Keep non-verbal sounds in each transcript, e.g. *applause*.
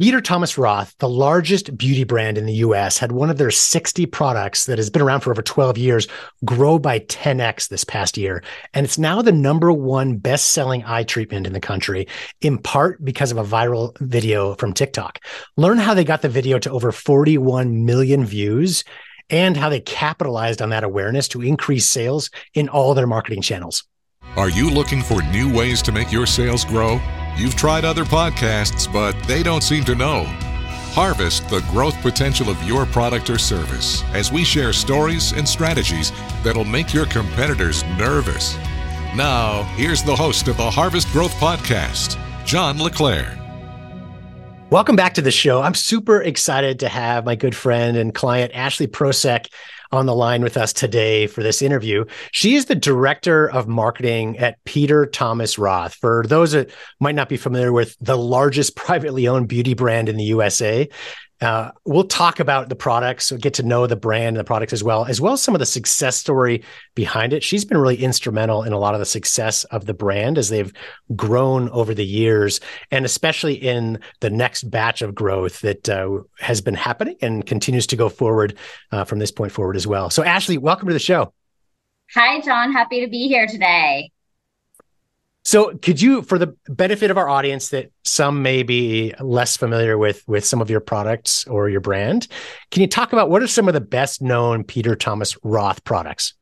Peter Thomas Roth, the largest beauty brand in the US, had one of their 60 products that has been around for over 12 years grow by 10x this past year. And it's now the number one best selling eye treatment in the country, in part because of a viral video from TikTok. Learn how they got the video to over 41 million views and how they capitalized on that awareness to increase sales in all their marketing channels. Are you looking for new ways to make your sales grow? You've tried other podcasts, but they don't seem to know. Harvest the growth potential of your product or service as we share stories and strategies that'll make your competitors nervous. Now, here's the host of the Harvest Growth Podcast, John LeClaire. Welcome back to the show. I'm super excited to have my good friend and client, Ashley Prosek, on the line with us today for this interview. She is the director of marketing at Peter Thomas Roth. For those that might not be familiar with the largest *laughs* privately owned beauty brand in the USA, uh, we'll talk about the products, get to know the brand and the products as well, as well as some of the success story behind it. She's been really instrumental in a lot of the success of the brand as they've grown over the years, and especially in the next batch of growth that uh, has been happening and continues to go forward uh, from this point forward as well. So, Ashley, welcome to the show. Hi, John. Happy to be here today. So, could you, for the benefit of our audience that some may be less familiar with with some of your products or your brand, can you talk about what are some of the best known Peter Thomas Roth products?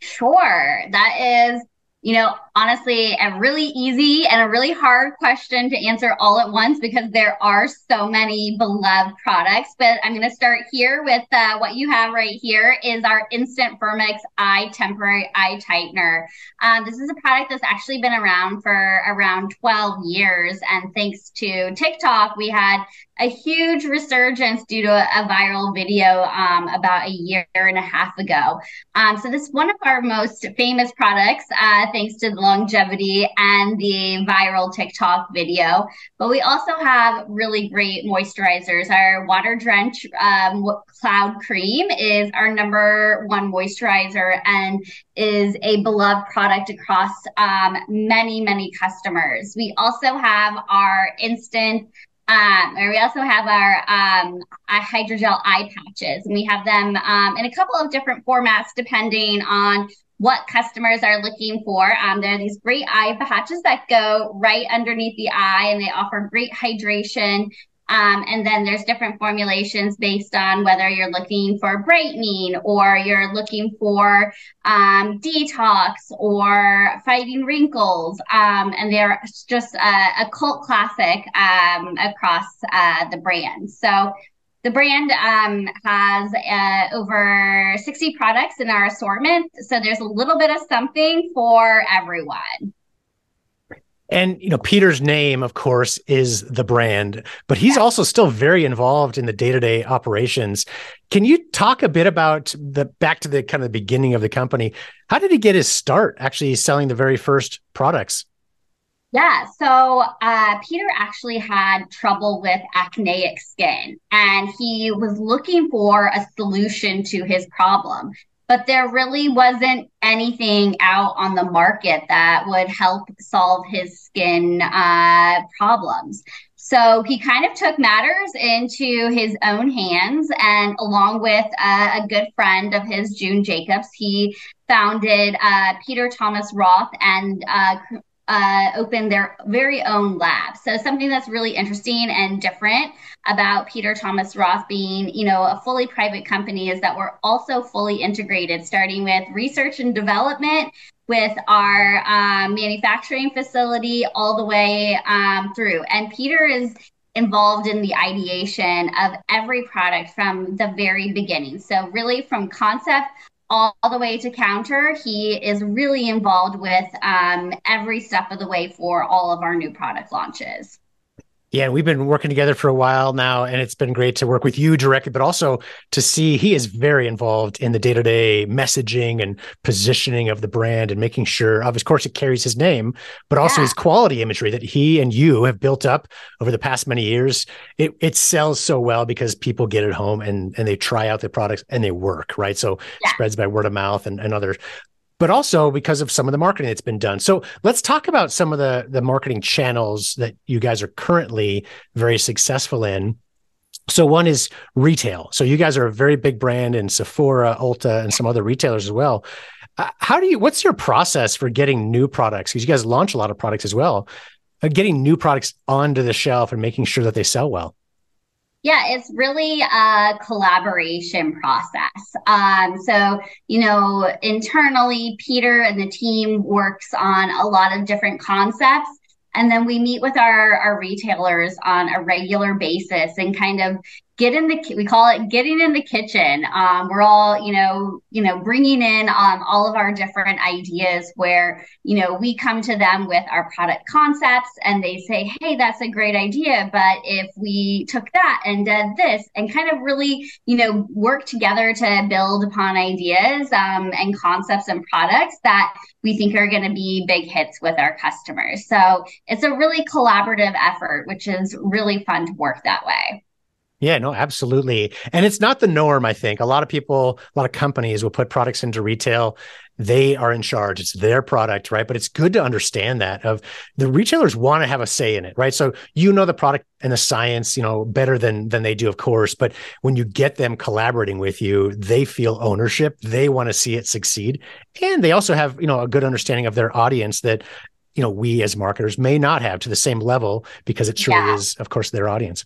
Sure. That is you know, honestly, a really easy and a really hard question to answer all at once because there are so many beloved products. But I'm going to start here with uh, what you have right here is our Instant FIRMx Eye Temporary Eye Tightener. Um, this is a product that's actually been around for around 12 years. And thanks to TikTok, we had a huge resurgence due to a, viral video um, about a year and a half ago. Um, so this is one of our most famous products, uh, thanks to the longevity and the viral TikTok video. But we also have really great moisturizers. Our water drench um, cloud cream is our number one moisturizer and is a beloved product across um, many, many customers. We also have our instant um, we also have our um, hydrogel eye patches, and we have them um, in a couple of different formats depending on what customers are looking for. Um, there are these great eye patches that go right underneath the eye, and they offer great hydration um, and then there's different formulations based on whether you're looking for brightening or you're looking for um, detox or fighting wrinkles. Um, and they're just a, a cult classic um, across uh, the brand. So the brand um, has uh, over 60 products in our assortment. So there's a little bit of something for everyone. And you know, Peter's name, of course, is the brand, but he's also still very involved in the day-to-day operations. Can you talk a bit about the back to the kind of the beginning of the company? How did he get his start actually selling the very first products? Yeah, so uh, Peter actually had trouble with acneic skin, and he was looking for a solution to his problem but there really wasn't anything out on the market that would help solve his skin uh, problems. So he kind of took matters into his own hands, and along with uh, a good friend of his, June Jacobs, he founded uh, Peter Thomas Roth and uh, uh, open their very own lab. So something that's really interesting and different about Peter Thomas Roth being, you know, a fully private company is that we're also fully integrated, starting with research and development with our um, manufacturing facility all the way um, through. And Peter is involved in the ideation of every product from the very beginning. So really from concept all, the way to counter. He is really involved with um, every step of the way for all of our new product launches. Yeah, we've been working together for a while now, and it's been great to work with you directly, but also to see he is very involved in the day to day messaging and positioning of the brand and making sure, of course, it carries his name, but also yeah. his quality imagery that he and you have built up over the past many years. It, it sells so well because people get it home and, and they try out the products and they work, right? So yeah. spreads by word of mouth and, and other but also because of some of the marketing that's been done. So let's talk about some of the the marketing channels that you guys are currently very successful in. So one is retail. So you guys are a very big brand in Sephora, Ulta, and some other retailers as well. Uh, how do you? What's your process for getting new products? Because you guys launch a lot of products as well. Getting new products onto the shelf and making sure that they sell well. Yeah, it's really a collaboration process. Um, so, you know, internally, Peter and the team works on a lot of different concepts. And then we meet with our, our retailers on a regular basis and kind of get in the we call it getting in the kitchen. Um, we're all you know you know bringing in um, all of our different ideas where you know we come to them with our product concepts and they say hey that's a great idea but if we took that and did this and kind of really you know work together to build upon ideas um, and concepts and products that we think are going to be big hits with our customers. So it's a really collaborative effort which is really fun to work that way yeah, no, absolutely. And it's not the norm, I think. A lot of people, a lot of companies will put products into retail. They are in charge. It's their product, right? But it's good to understand that of the retailers want to have a say in it, right? So you know the product and the science, you know, better than than they do, of course. But when you get them collaborating with you, they feel ownership. They want to see it succeed. And they also have, you know, a good understanding of their audience that you know we as marketers may not have to the same level because it truly yeah. is of course their audience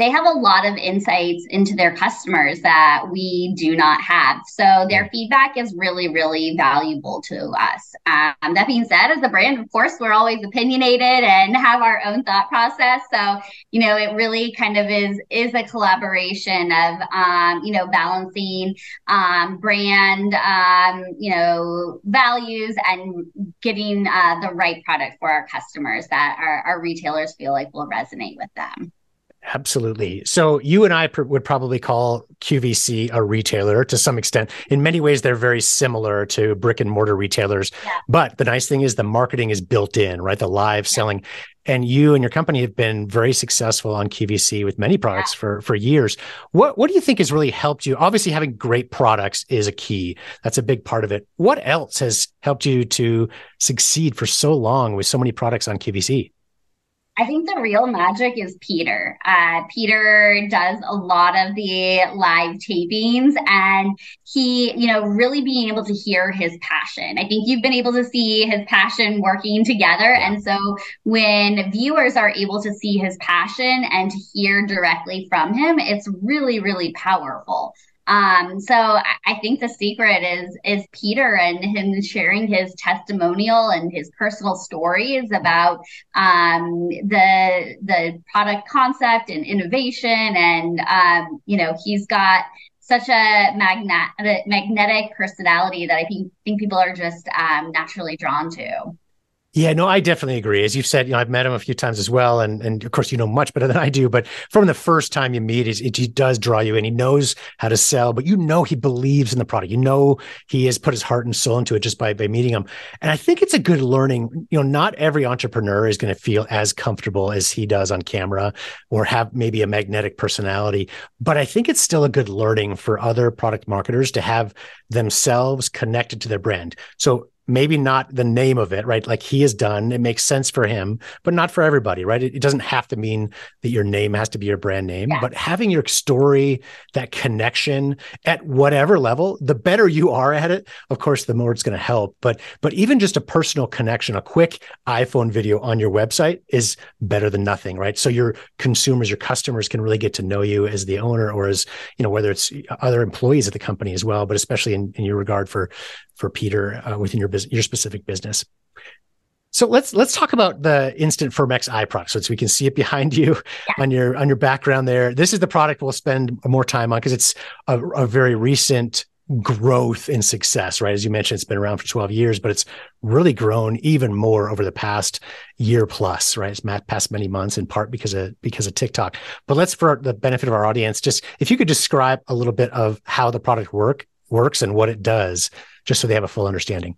they have a lot of insights into their customers that we do not have. So their feedback is really, really valuable to us. Um, that being said, as a brand, of course, we're always opinionated and have our own thought process. So you know, it really kind of is is a collaboration of um, you know balancing um, brand um, you know values and getting uh, the right product for our customers that our, our retailers feel like will resonate with them. Absolutely. So you and I pr- would probably call QVC a retailer to some extent. In many ways, they're very similar to brick and mortar retailers. Yeah. But the nice thing is the marketing is built in, right? The live yeah. selling. And you and your company have been very successful on QVC with many products yeah. for for years. What what do you think has really helped you? Obviously, having great products is a key. That's a big part of it. What else has helped you to succeed for so long with so many products on QVC? I think the real magic is Peter. Uh, Peter does a lot of the live tapings and he, you know, really being able to hear his passion. I think you've been able to see his passion working together. Yeah. And so when viewers are able to see his passion and to hear directly from him, it's really, really powerful. Um, so I think the secret is is Peter and him sharing his testimonial and his personal stories about um, the the product concept and innovation, and um, you know he's got such a magnet magnetic personality that I think think people are just um, naturally drawn to. Yeah, no, I definitely agree. As you've said, you know, I've met him a few times as well, and and of course, you know much better *laughs* than I do. But from the first time you meet, it, he does draw you in. He knows how to sell, but you know he believes in the product. You know he has put his heart and soul into it just by by meeting him. And I think it's a good learning. You know, not every entrepreneur is going to feel as comfortable as he does on camera, or have maybe a magnetic personality. But I think it's still a good learning for other product marketers to have themselves connected to their brand. So maybe not the name of it, right? Like he has done, it makes sense for him, but not for everybody, right? It, it doesn't have to mean that your name has to be your brand name, yeah. but having your story, that connection at whatever level, the better you are at it, of course, the more it's going to help. But but even just a personal connection, a quick iPhone video on your website is better than nothing, right? So your consumers, your customers can really get to know you as the owner or as, you know, whether it's other employees at the company as well, but especially in, in your regard for for Peter uh, within your business, your specific business. So let's let's talk about the Instant FIRMx eye product, so we can see it behind *laughs* you yeah. on your on your background there. This is the product we'll spend more time on because it's a, a, very recent growth and success, right? As you mentioned, it's been around for 12 years, but it's really grown even more over the past year plus, right? It's past many months in part because of because of TikTok. But let's, for the benefit of our audience, just if you could describe a little bit of how the product work works and what it does just so they have a full understanding?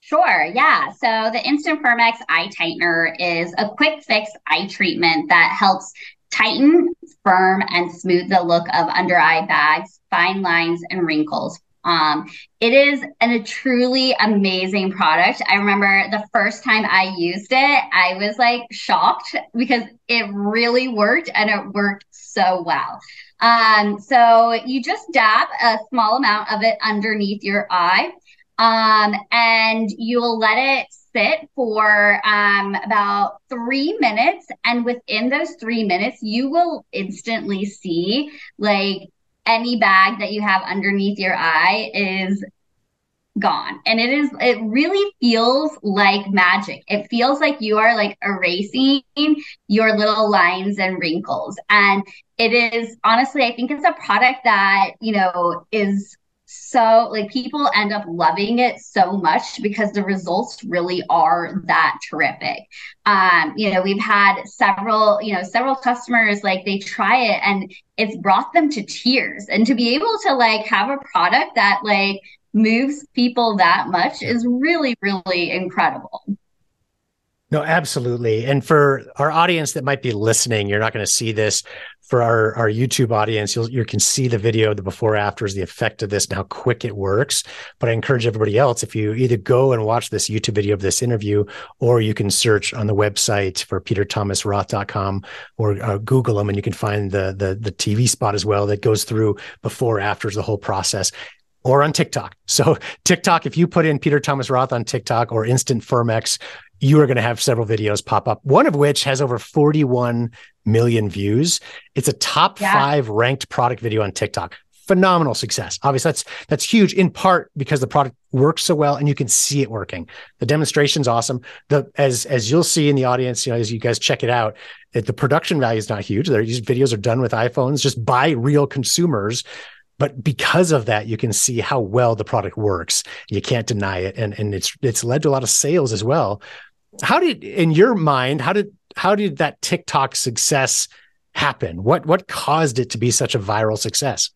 Sure, yeah. So the Instant FIRMx Eye Tightener is a quick fix eye treatment that helps tighten, firm, and smooth the look of under eye bags, fine lines, and wrinkles Um, it is an, a truly amazing product. I remember the first time I used it, I was like shocked because it really worked and it worked so well. Um, so you just dab a small amount of it underneath your eye. Um, and you'll let it sit for um, about three minutes. And within those three minutes, you will instantly see like any bag that you have underneath your eye is gone. And it is it really feels like magic. It feels like you are like erasing your little lines and wrinkles. And it is honestly i think it's a product that you know is so like people end up loving it so much because the results really are that terrific. Um you know we've had several you know several customers like they try it and it's brought them to tears. And to be able to like have a product that like moves people that much is really really incredible no, absolutely. And for our audience that might be listening, you're not going to see this. For our, our YouTube audience, you'll, you can see the video, the before afters, the effect of this and how quick it works. But I encourage everybody else, if you either go and watch this YouTube video of this interview, or you can search on the website for peterthomasroth.com or uh, Google them and you can find the, the, the TV spot as well that goes through before, afters, the whole process or on TikTok. *laughs* So TikTok, if you put in Peter Thomas Roth on TikTok or Instant FIRMx, you are going to have several videos pop up, one of which has over 41 million views. It's a top yeah. five ranked product video on TikTok. Phenomenal success. Obviously, that's that's huge in part because the product works so well and you can see it working. The demonstration's awesome. The as as you'll see in the audience, you know, as you guys check it out, it, the production value is not huge. These videos are done with iPhones just by real consumers but because of that you can see how well the product works. You can't deny it. And and it's it's led to a lot of sales as well. How did in your mind how did how did that tiktok success happen? What what caused it to be such a viral success?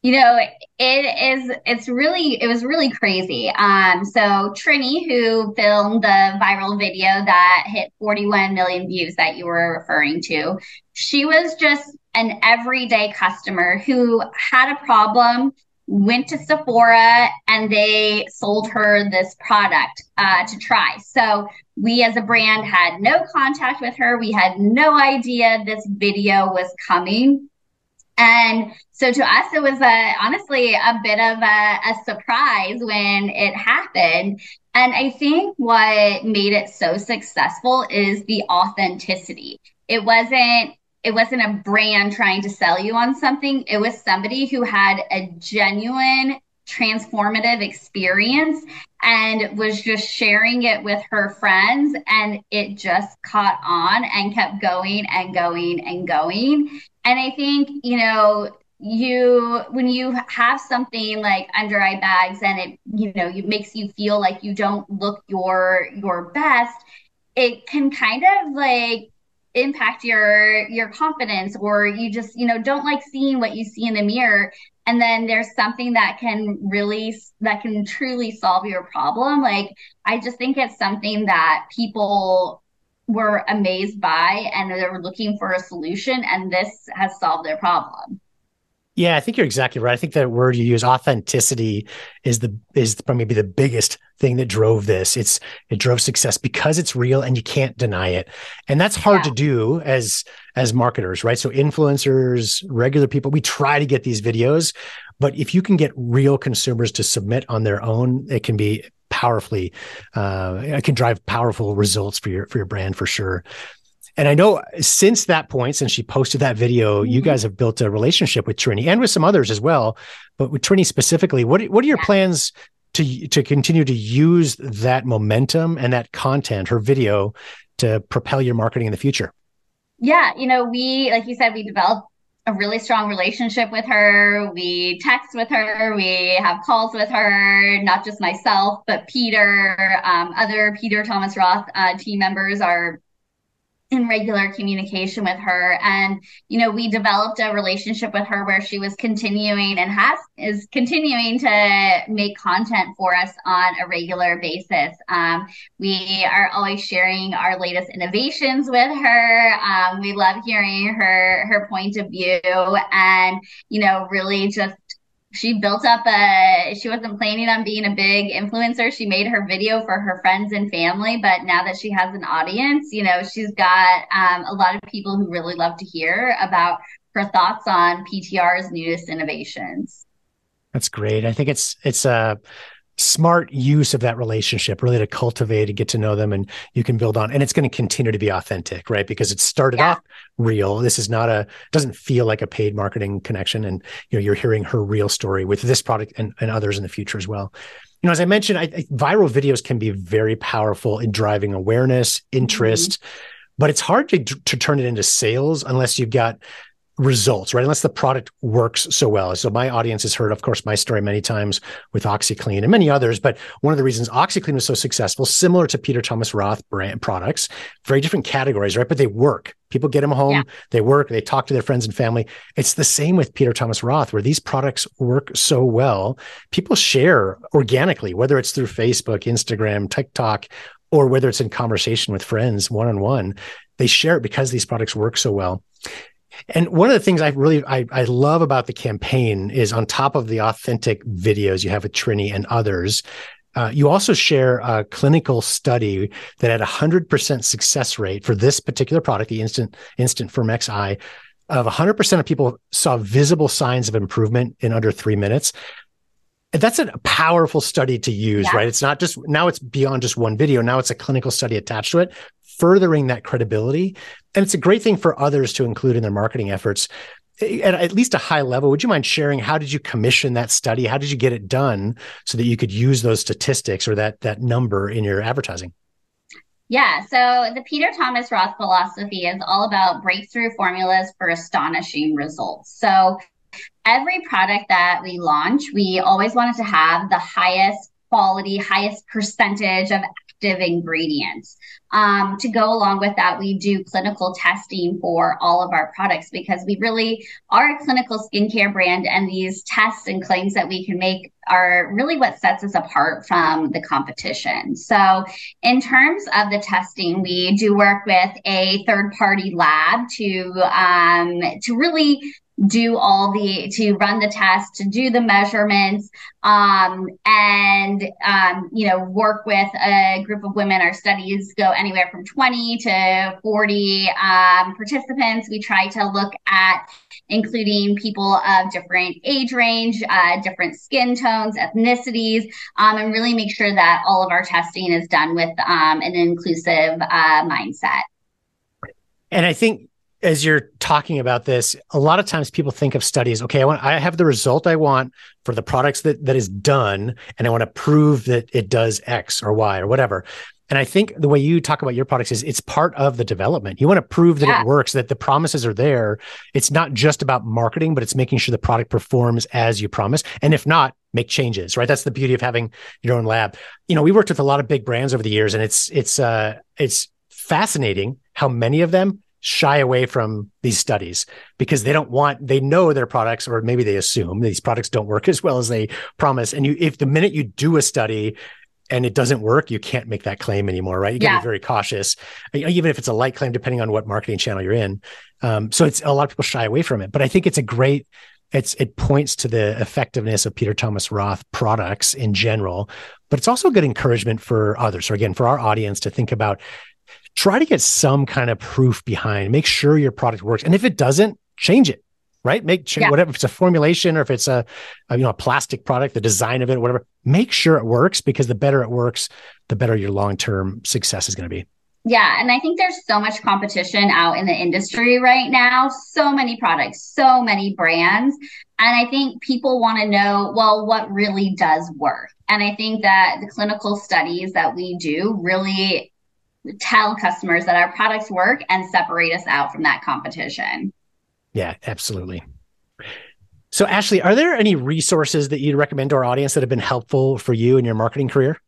You know it is it's really it was really crazy. Um so trini who filmed the viral video that hit 41 million views that you were referring to she was just an everyday customer who had a problem went to Sephora and they sold her this product uh, to try. So we as a brand had no contact with her. We had no idea this video was coming. And so to us, it was a, honestly a bit of a, a surprise when it happened. And I think what made it so successful is the authenticity. It wasn't it wasn't a brand trying to sell you on something. It was somebody who had a genuine transformative experience and was just sharing it with her friends and it just caught on and kept going and going and going and i think you know you when you have something like under eye bags and it you know it makes you feel like you don't look your your best it can kind of like impact your your confidence or you just you know don't like seeing what you see in the mirror. And then there's something that can really that can truly solve your problem. Like i just think it's something that people were amazed by and they were looking for a solution and this has solved their problem yeah, I think you're exactly right. I think that word you use, authenticity, is the is probably maybe the biggest thing that drove this. It's it drove success because it's real and you can't deny it, and that's hard yeah. to do as as marketers, right? So influencers, regular people, we try to get these videos, but if you can get real consumers to submit on their own, it can be powerfully, uh, it can drive powerful results for your for your brand for sure. And I know since that point, since she posted that video, mm-hmm. you guys have built a relationship with Trini and with some others as well. But with Trini specifically, what what are your yeah. plans to to continue to use that momentum and that content, her video, to propel your marketing in the future? Yeah, you know, we like you said, we developed a really strong relationship with her. We text with her. We have calls with her, not just myself, but Peter, um, other Peter Thomas Roth uh, team members are in regular communication with her. And you know we developed a relationship with her where she was continuing and has is continuing to make content for us on a regular basis. Um, we are always sharing our latest innovations with her. Um, we love hearing her her point of view and you know really just she built up a she wasn't planning on being a big influencer. She made her video for her friends and family but now that she has an audience you know she's got um, a lot of people who really love to hear about her thoughts on ptr's newest innovations. That's great. I think it's it's a smart use of that relationship really to cultivate and get to know them and you can build on and it's going to continue to be authentic right because it started yeah. off real this is not a doesn't feel like a paid marketing connection and you know you're hearing her real story with this product and, and others in the future as well you know as i mentioned I, I, viral videos can be very powerful in driving awareness interest mm-hmm. but it's hard to, to turn it into sales unless you've got results, right? Unless the product works so well. So my audience has heard, of course, my story many times with OxiClean and many others. But one of the reasons OxiClean was so successful, similar to Peter Thomas Roth brand products, very different categories, right? But they work. People get them home, yeah. they work, they talk to their friends and family. It's the same with Peter Thomas Roth, where these products work so well. People share organically, whether it's through Facebook, Instagram, TikTok, or whether it's in conversation with friends one on one. They share it because these products work so well. And one of the things I really I, I love about the campaign is on top of the authentic videos you have with Trini and others, uh, you also share a clinical study that had a hundred percent success rate for this particular product, the Instant Instant FIRMx Eye, of 100% of people saw visible signs of improvement in under three minutes that's a powerful study to use, yeah. right? It's not just now it's beyond just one video. Now it's a clinical study attached to it, furthering that credibility. And it's a great thing for others to include in their marketing efforts eh, at, at least a high level. Would you mind sharing how did you commission that study? How did you get it done so that you could use those statistics or that that number in your advertising? Yeah, so the Peter Thomas Roth philosophy is all about breakthrough formulas for astonishing results. So every product that we launch, we always wanted to have the highest quality, highest percentage of active ingredients. Um, to go along with that, we do clinical testing for all of our products because we really are a clinical skincare brand, and these tests and claims that we can make are really what sets us apart from the competition. So, in terms of the testing, we do work with a third party lab to um, to really do all the to run the test to do the measurements um, and um, you know work with a group of women. Our studies go anywhere from 20 to 40 um, participants. We try to look at including people of different age range uh, different skin tones ethnicities um, and really make sure that all of our testing is done with um, an inclusive uh, mindset. And i think as you're talking about this, a lot of times people think of studies. Okay, I want I have the result I want for the products that that is done, and I want to prove that it does X or Y or whatever. And I think the way you talk about your products is it's part of the development. You want to prove that yeah. it works, that the promises are there. It's not just about marketing, but it's making sure the product performs as you promise. And if not, make changes, right? That's the beauty of having your own lab. You know, we worked with a lot of big brands over the years and it's it's uh it's fascinating how many of them shy away from these studies because they don't want they know their products or maybe they assume these products don't work *laughs* as well as they promise. And you if the minute you do a study and it doesn't work you can't make that claim anymore right? You got to be very cautious even if it's a light claim depending on what marketing channel you're in. Um, so it's a lot of people shy away from it. But i think it's a great it's it points to the effectiveness of Peter Thomas Roth products in general, but it's also a good encouragement for others. So again, for our audience to think about try to get some kind of proof behind, make sure your product works. And if it doesn't, change it, right? Make change, yeah. whatever, if it's a formulation or if it's a, a, you know, a plastic product, the design of it, whatever, make sure it works because the better it works, the better your long-term success is going to be. Yeah, and I think there's so much competition out in the industry right now. So many products, so many brands. And I think people want to know, well, what really does work? And I think that the clinical studies that we do really tell customers that our products work and separate us out from that competition. Yeah, absolutely. So, Ashley, are there any resources that you'd recommend to our audience that have been helpful for you in your marketing career?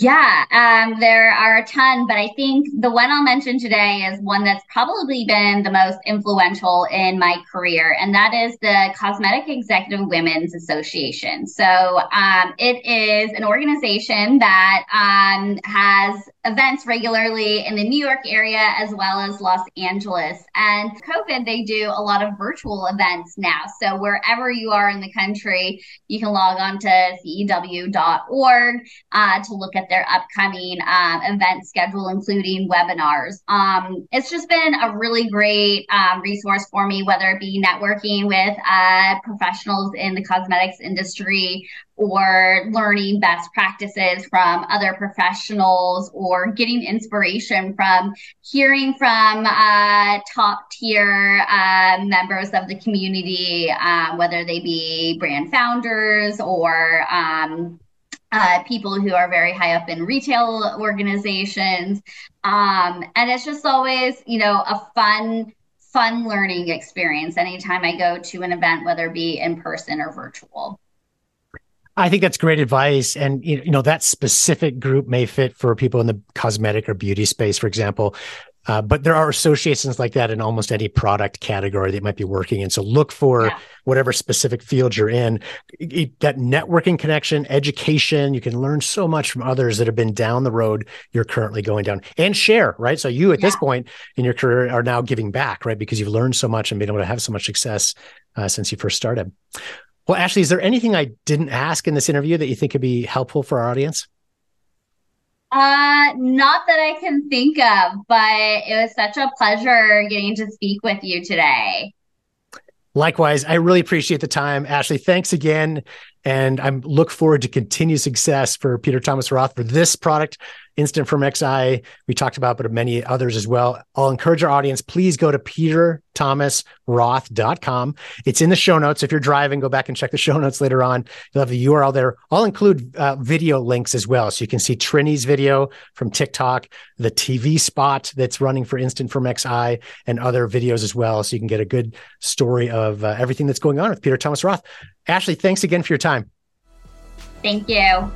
Yeah, um, there are a ton, but I think the one I'll mention today is one that's probably been the most influential in my career, and that is the Cosmetic Executive Women's Association. So um, it is an organization that um, has events regularly in the New York area as well as Los Angeles. And COVID, they do a lot of virtual events now. So wherever you are in the country, you can log on to cew.org uh, to look at their upcoming um, event schedule, including webinars. Um, it's just been a really great um, resource for me, whether it be networking with uh, professionals in the cosmetics industry or learning best practices from other professionals or getting inspiration from hearing from uh, top tier uh, members of the community, uh, whether they be brand founders or um, uh, people who are very high up in retail organizations. Um, and it's just always, you know, a fun, fun learning experience anytime I go to an event, whether it be in person or virtual. I think that's great advice. And, you know, that specific group may fit for people in the cosmetic or beauty space, for example. Uh, but there are associations like that in almost any product category that might be working in. So look for yeah. whatever specific field you're in. That networking connection, education, you can learn so much from others that have been down the road you're currently going down and share, right? So you at yeah. this point in your career are now giving back, right? Because you've learned so much and been able to have so much success uh, since you first started. Well, Ashley, is there anything I didn't ask in this interview that you think could be helpful for our audience? Uh, not that I can think of, but it was such a pleasure getting to speak with you today. Likewise, I really appreciate the time. Ashley, thanks again. And I look forward to continued success for Peter Thomas Roth for this product, Instant FIRMx Eye. We talked about, but many others as well. I'll encourage our audience, please go to peterthomasroth.com. It's in the show notes. If you're driving, go back and check the show notes later on. You'll have the URL there. I'll include uh, video links as well. So you can see Trini's video from TikTok, the TV spot that's running for Instant FIRMx Eye, and other videos as well. So you can get a good story of uh, everything that's going on with Peter Thomas Roth. Ashley, thanks again for your time. Thank you.